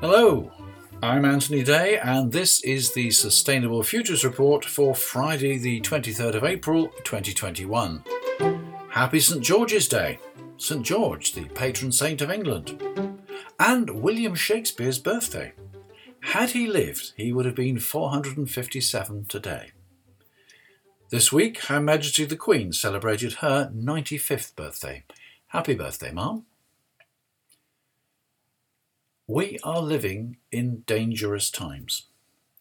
Hello, I'm Anthony Day, and this is the Sustainable Futures Report for Friday, the 23rd of April 2021. Happy St George's Day, St George, the patron saint of England, and William Shakespeare's birthday. Had he lived, he would have been 457 today. This week, Her Majesty the Queen celebrated her 95th birthday. Happy birthday, Mum. We are living in dangerous times.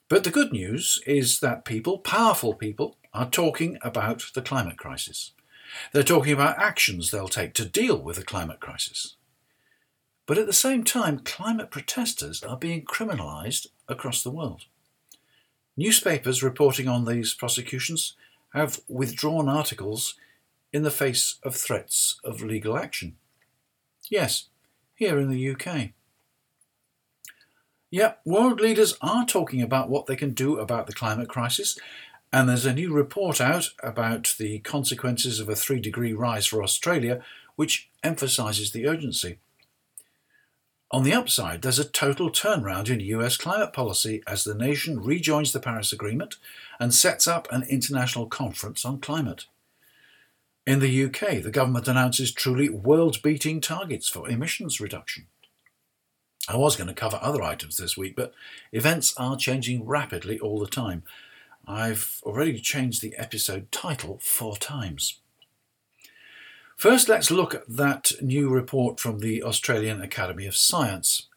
But the good news is that people, powerful people, are talking about the climate crisis. They're talking about actions they'll take to deal with the climate crisis. But at the same time, climate protesters are being criminalised across the world. Newspapers reporting on these prosecutions have withdrawn articles in the face of threats of legal action. Yes, here in the UK. Yeah, world leaders are talking about what they can do about the climate crisis, and there's a new report out about the consequences of a three degree rise for Australia, which emphasises the urgency. On the upside, there's a total turnaround in US climate policy as the nation rejoins the Paris Agreement and sets up an international conference on climate. In the UK, the government announces truly world beating targets for emissions reduction. I was going to cover other items this week, but events are changing rapidly all the time. I've already changed the episode title four times. First, let's look at that new report from the Australian Academy of Science.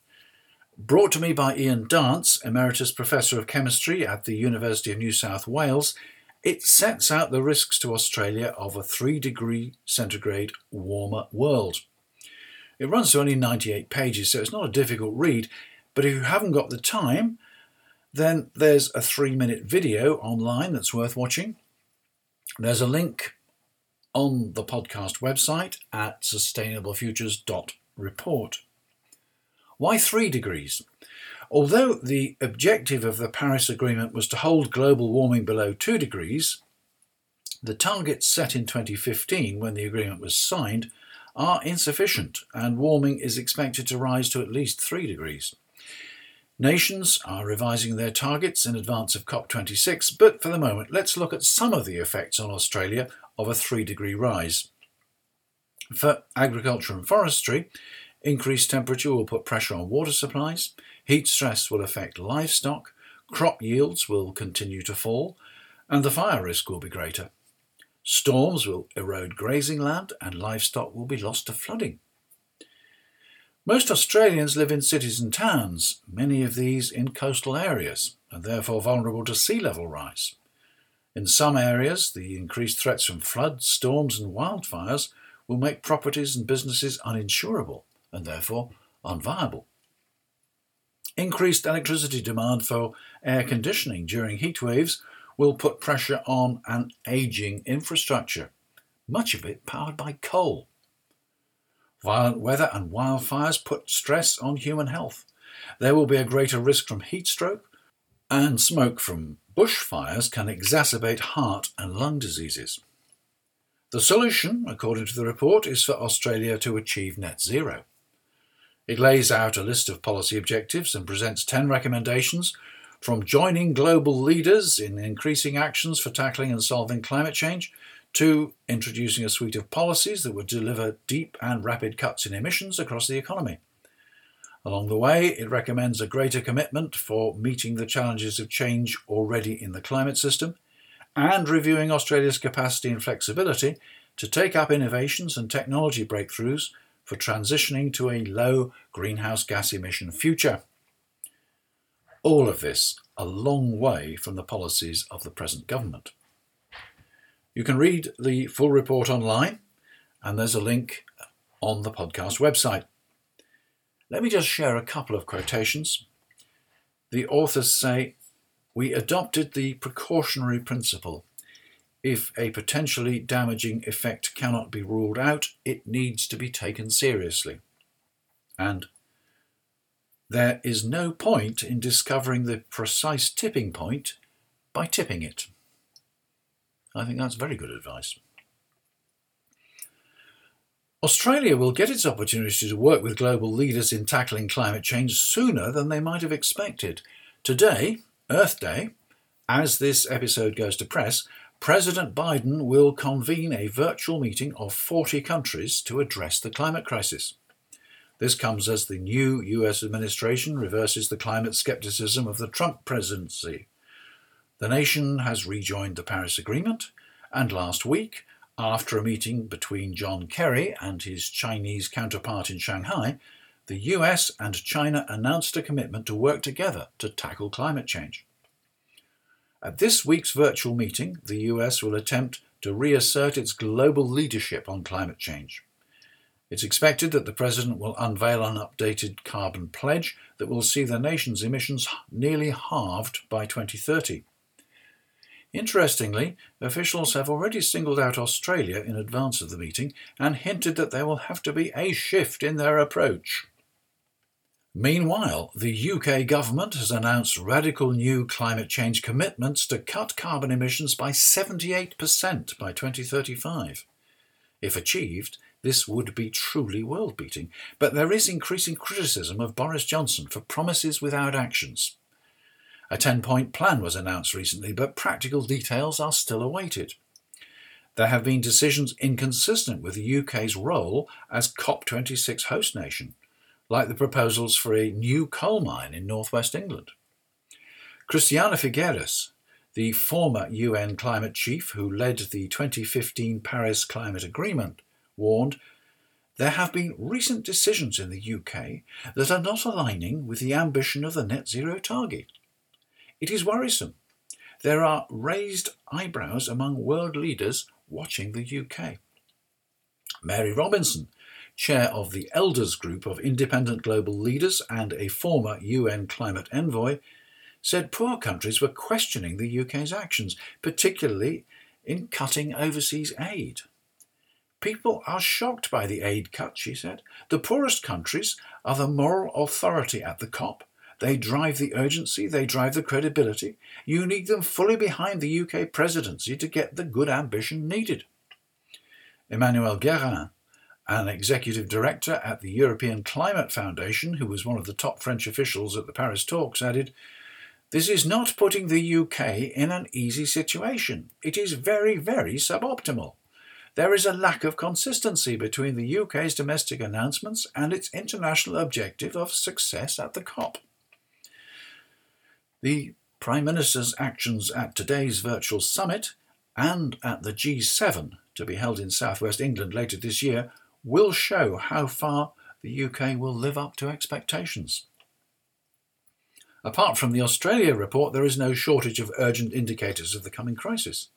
Brought to me by Ian Dance, Emeritus Professor of Chemistry at the University of New South Wales, it sets out the risks to Australia of a 3 degree centigrade warmer world. It runs to only 98 pages, so it's not a difficult read, but if you haven't got the time, then there's a three minute video online that's worth watching. There's a link on the podcast website at sustainablefutures.report. Why three degrees? Although the objective of the Paris Agreement was to hold global warming below 2 degrees, the targets set in 2015 when the agreement was signed are insufficient and warming is expected to rise to at least 3 degrees. Nations are revising their targets in advance of COP26, but for the moment, let's look at some of the effects on Australia of a 3 degree rise. For agriculture and forestry, increased temperature will put pressure on water supplies, heat stress will affect livestock, crop yields will continue to fall, and the fire risk will be greater. Storms will erode grazing land and livestock will be lost to flooding. Most Australians live in cities and towns, many of these in coastal areas, and therefore vulnerable to sea level rise. In some areas, the increased threats from floods, storms, and wildfires will make properties and businesses uninsurable and therefore unviable. Increased electricity demand for air conditioning during heat waves will put pressure on an ageing infrastructure, much of it powered by coal. Violent weather and wildfires put stress on human health. There will be a greater risk from heat stroke, and smoke from bushfires can exacerbate heart and lung diseases. The solution, according to the report, is for Australia to achieve net zero. It lays out a list of policy objectives and presents 10 recommendations from joining global leaders in increasing actions for tackling and solving climate change to introducing a suite of policies that would deliver deep and rapid cuts in emissions across the economy. Along the way, it recommends a greater commitment for meeting the challenges of change already in the climate system and reviewing Australia's capacity and flexibility to take up innovations and technology breakthroughs for transitioning to a low greenhouse gas emission future. All of this a long way from the policies of the present government. You can read the full report online, and there's a link on the podcast website. Let me just share a couple of quotations. The authors say, We adopted the precautionary principle. If a potentially damaging effect cannot be ruled out, it needs to be taken seriously. And there is no point in discovering the precise tipping point by tipping it. I think that's very good advice. Australia will get its opportunity to work with global leaders in tackling climate change sooner than they might have expected. Today, Earth Day, as this episode goes to press, President Biden will convene a virtual meeting of 40 countries to address the climate crisis. This comes as the new US administration reverses the climate skepticism of the Trump presidency. The nation has rejoined the Paris Agreement, and last week, after a meeting between John Kerry and his Chinese counterpart in Shanghai, the US and China announced a commitment to work together to tackle climate change. At this week's virtual meeting, the US will attempt to reassert its global leadership on climate change. It's expected that the President will unveil an updated carbon pledge that will see the nation's emissions nearly halved by 2030. Interestingly, officials have already singled out Australia in advance of the meeting and hinted that there will have to be a shift in their approach. Meanwhile, the UK government has announced radical new climate change commitments to cut carbon emissions by 78% by 2035. If achieved, this would be truly world beating, but there is increasing criticism of Boris Johnson for promises without actions. A 10 point plan was announced recently, but practical details are still awaited. There have been decisions inconsistent with the UK's role as COP26 host nation, like the proposals for a new coal mine in northwest England. Christiana Figueres, the former UN climate chief who led the 2015 Paris Climate Agreement, warned there have been recent decisions in the UK that are not aligning with the ambition of the net zero target. It is worrisome. There are raised eyebrows among world leaders watching the UK. Mary Robinson, chair of the Elders Group of Independent Global Leaders and a former UN climate envoy, said poor countries were questioning the UK's actions, particularly in cutting overseas aid. People are shocked by the aid cut, she said. The poorest countries are the moral authority at the COP. They drive the urgency, they drive the credibility. You need them fully behind the UK presidency to get the good ambition needed. Emmanuel Guérin, an executive director at the European Climate Foundation, who was one of the top French officials at the Paris talks, added, This is not putting the UK in an easy situation. It is very, very suboptimal there is a lack of consistency between the UK's domestic announcements and its international objective of success at the COP. The Prime Minister's actions at today's virtual summit and at the G7 to be held in southwest England later this year will show how far the UK will live up to expectations. Apart from the Australia report, there is no shortage of urgent indicators of the coming crisis.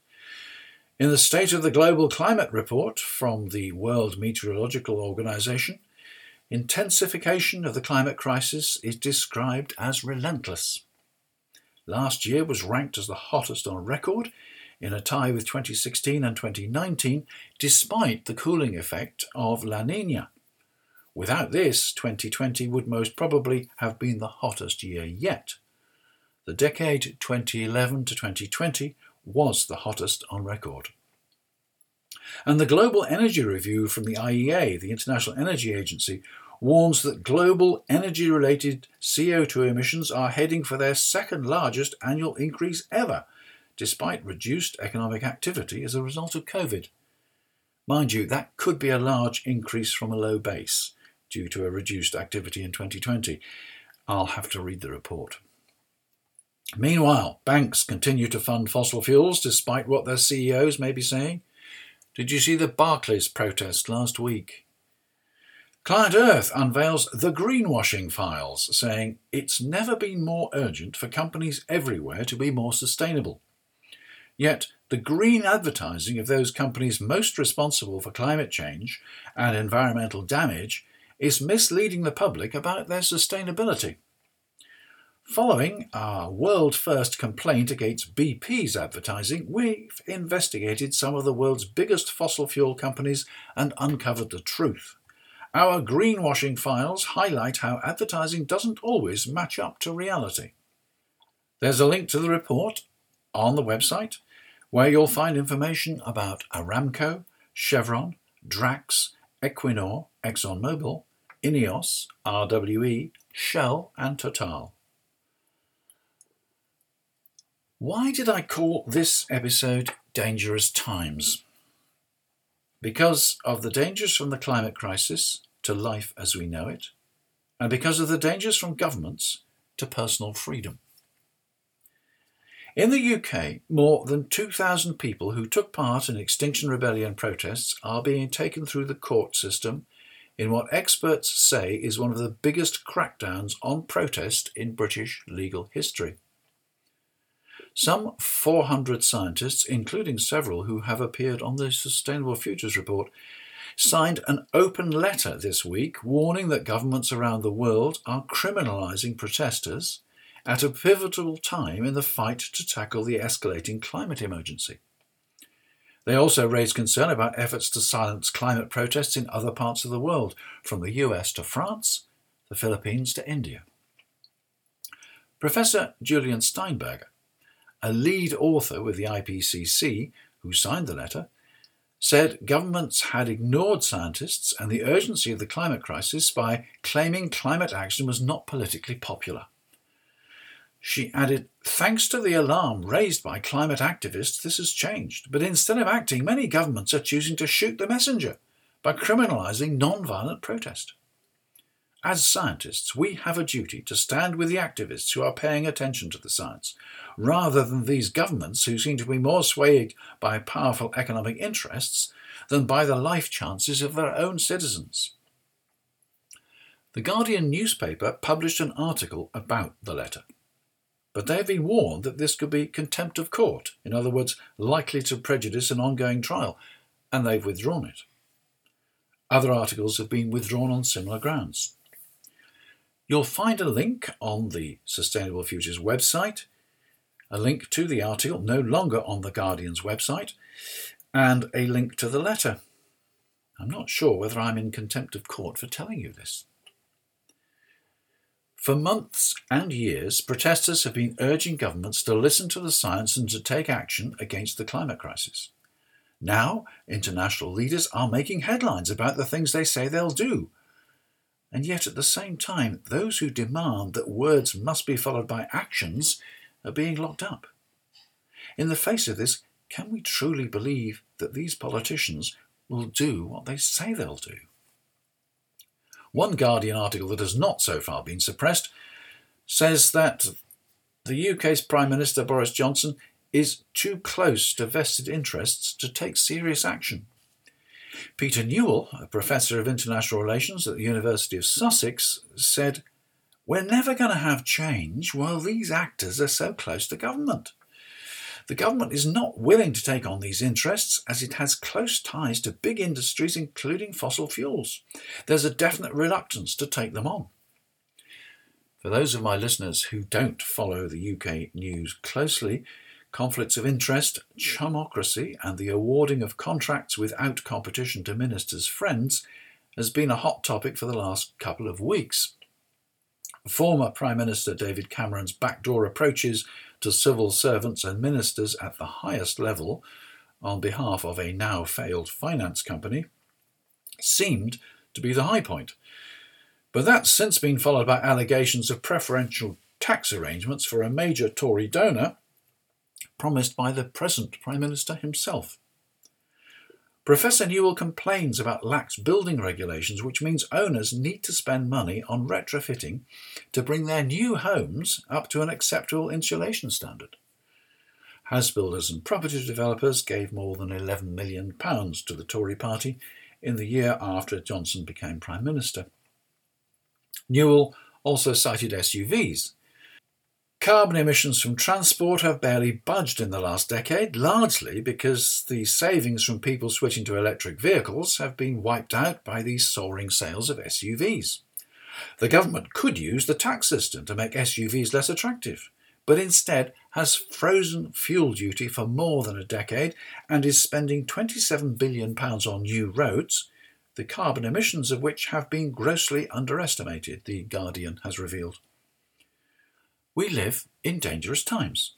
In the State of the Global Climate Report from the World Meteorological Organization, intensification of the climate crisis is described as relentless. Last year was ranked as the hottest on record, in a tie with 2016 and 2019, despite the cooling effect of La Nina. Without this, 2020 would most probably have been the hottest year yet. The decade 2011 to 2020 was the hottest on record. And the Global Energy Review from the IEA, the International Energy Agency, warns that global energy related CO2 emissions are heading for their second largest annual increase ever, despite reduced economic activity as a result of COVID. Mind you, that could be a large increase from a low base due to a reduced activity in 2020. I'll have to read the report. Meanwhile, banks continue to fund fossil fuels despite what their CEOs may be saying. Did you see the Barclays protest last week? Client Earth unveils the greenwashing files, saying it's never been more urgent for companies everywhere to be more sustainable. Yet, the green advertising of those companies most responsible for climate change and environmental damage is misleading the public about their sustainability. Following our world first complaint against BP's advertising, we've investigated some of the world's biggest fossil fuel companies and uncovered the truth. Our greenwashing files highlight how advertising doesn't always match up to reality. There's a link to the report on the website, where you'll find information about Aramco, Chevron, Drax, Equinor, ExxonMobil, Ineos, RWE, Shell, and Total. Why did I call this episode Dangerous Times? Because of the dangers from the climate crisis to life as we know it, and because of the dangers from governments to personal freedom. In the UK, more than 2,000 people who took part in Extinction Rebellion protests are being taken through the court system in what experts say is one of the biggest crackdowns on protest in British legal history. Some 400 scientists, including several who have appeared on the Sustainable Futures Report, signed an open letter this week warning that governments around the world are criminalising protesters at a pivotal time in the fight to tackle the escalating climate emergency. They also raised concern about efforts to silence climate protests in other parts of the world, from the US to France, the Philippines to India. Professor Julia Steinberger, a lead author with the IPCC who signed the letter, said governments had ignored scientists and the urgency of the climate crisis by claiming climate action was not politically popular. She added, Thanks to the alarm raised by climate activists, this has changed. But instead of acting, many governments are choosing to shoot the messenger by criminalising non violent protest. As scientists, we have a duty to stand with the activists who are paying attention to the science, rather than these governments who seem to be more swayed by powerful economic interests than by the life chances of their own citizens. The Guardian newspaper published an article about the letter, but they have been warned that this could be contempt of court, in other words, likely to prejudice an ongoing trial, and they've withdrawn it. Other articles have been withdrawn on similar grounds. You'll find a link on the Sustainable Futures website, a link to the article no longer on the Guardian's website, and a link to the letter. I'm not sure whether I'm in contempt of court for telling you this. For months and years, protesters have been urging governments to listen to the science and to take action against the climate crisis. Now, international leaders are making headlines about the things they say they'll do, and yet at the same time, those who demand that words must be followed by actions are being locked up. In the face of this, can we truly believe that these politicians will do what they say they'll do? One Guardian article that has not so far been suppressed says that the UK's Prime Minister Boris Johnson is too close to vested interests to take serious action. Peter Newell, a professor of international relations at the University of Sussex, said, We're never going to have change while these actors are so close to government. The government is not willing to take on these interests as it has close ties to big industries, including fossil fuels. There's a definite reluctance to take them on. For those of my listeners who don't follow the UK news closely, conflicts of interest, chumocracy, and the awarding of contracts without competition to ministers' friends has been a hot topic for the last couple of weeks. Former Prime Minister David Cameron's backdoor approaches to civil servants and ministers at the highest level on behalf of a now failed finance company seemed to be the high point. But that's since been followed by allegations of preferential tax arrangements for a major Tory donor promised by the present Prime Minister himself. Professor Newell complains about lax building regulations, which means owners need to spend money on retrofitting to bring their new homes up to an acceptable insulation standard. House builders and property developers gave more than £11 million to the Tory party in the year after Johnson became Prime Minister. Newell also cited SUVs Carbon emissions from transport have barely budged in the last decade, largely because the savings from people switching to electric vehicles have been wiped out by the soaring sales of SUVs. The government could use the tax system to make SUVs less attractive, but instead has frozen fuel duty for more than a decade and is spending £27 billion on new roads, the carbon emissions of which have been grossly underestimated, The Guardian has revealed. We live in dangerous times.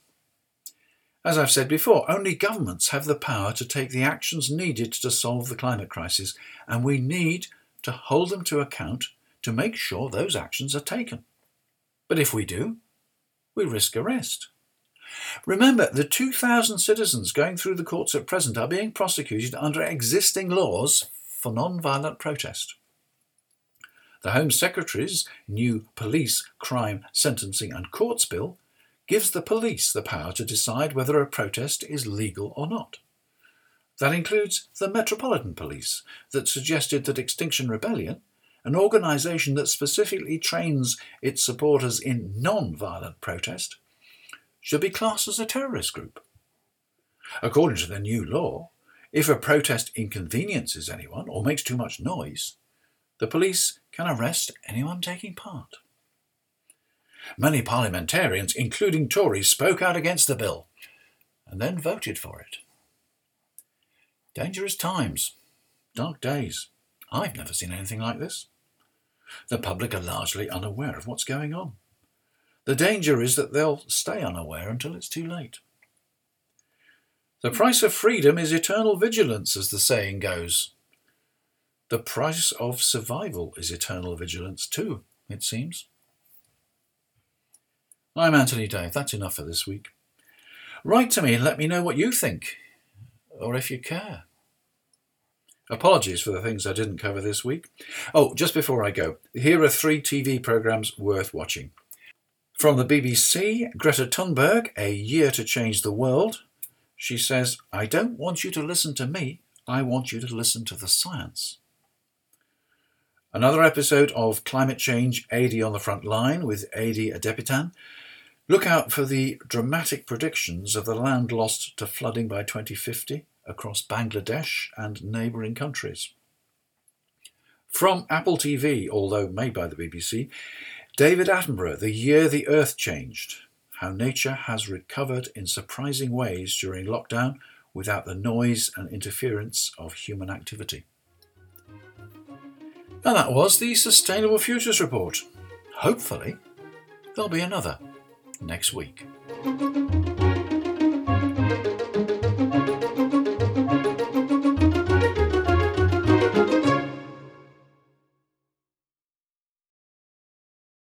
As I've said before, only governments have the power to take the actions needed to solve the climate crisis, and we need to hold them to account to make sure those actions are taken. But if we do, we risk arrest. Remember, the 2,000 citizens going through the courts at present are being prosecuted under existing laws for non violent protest. The Home Secretary's new Police, Crime, Sentencing and Courts Bill gives the police the power to decide whether a protest is legal or not. That includes the Metropolitan Police, that suggested that Extinction Rebellion, an organisation that specifically trains its supporters in non violent protest, should be classed as a terrorist group. According to the new law, if a protest inconveniences anyone or makes too much noise, the police can arrest anyone taking part. Many parliamentarians, including Tories, spoke out against the bill and then voted for it. Dangerous times, dark days. I've never seen anything like this. The public are largely unaware of what's going on. The danger is that they'll stay unaware until it's too late. The price of freedom is eternal vigilance, as the saying goes. The price of survival is eternal vigilance, too, it seems. I'm Anthony Day. That's enough for this week. Write to me and let me know what you think, or if you care. Apologies for the things I didn't cover this week. Oh, just before I go, here are three TV programmes worth watching. From the BBC, Greta Thunberg, A Year to Change the World. She says, I don't want you to listen to me, I want you to listen to the science. Another episode of Climate Change Ade on the Front Line with Ade Adepitan. Look out for the dramatic predictions of the land lost to flooding by 2050 across Bangladesh and neighbouring countries. From Apple TV, although made by the BBC, David Attenborough, The Year the Earth Changed How Nature Has Recovered in Surprising Ways During Lockdown Without the Noise and Interference of Human Activity. And that was the Sustainable Futures Report. Hopefully, there'll be another next week.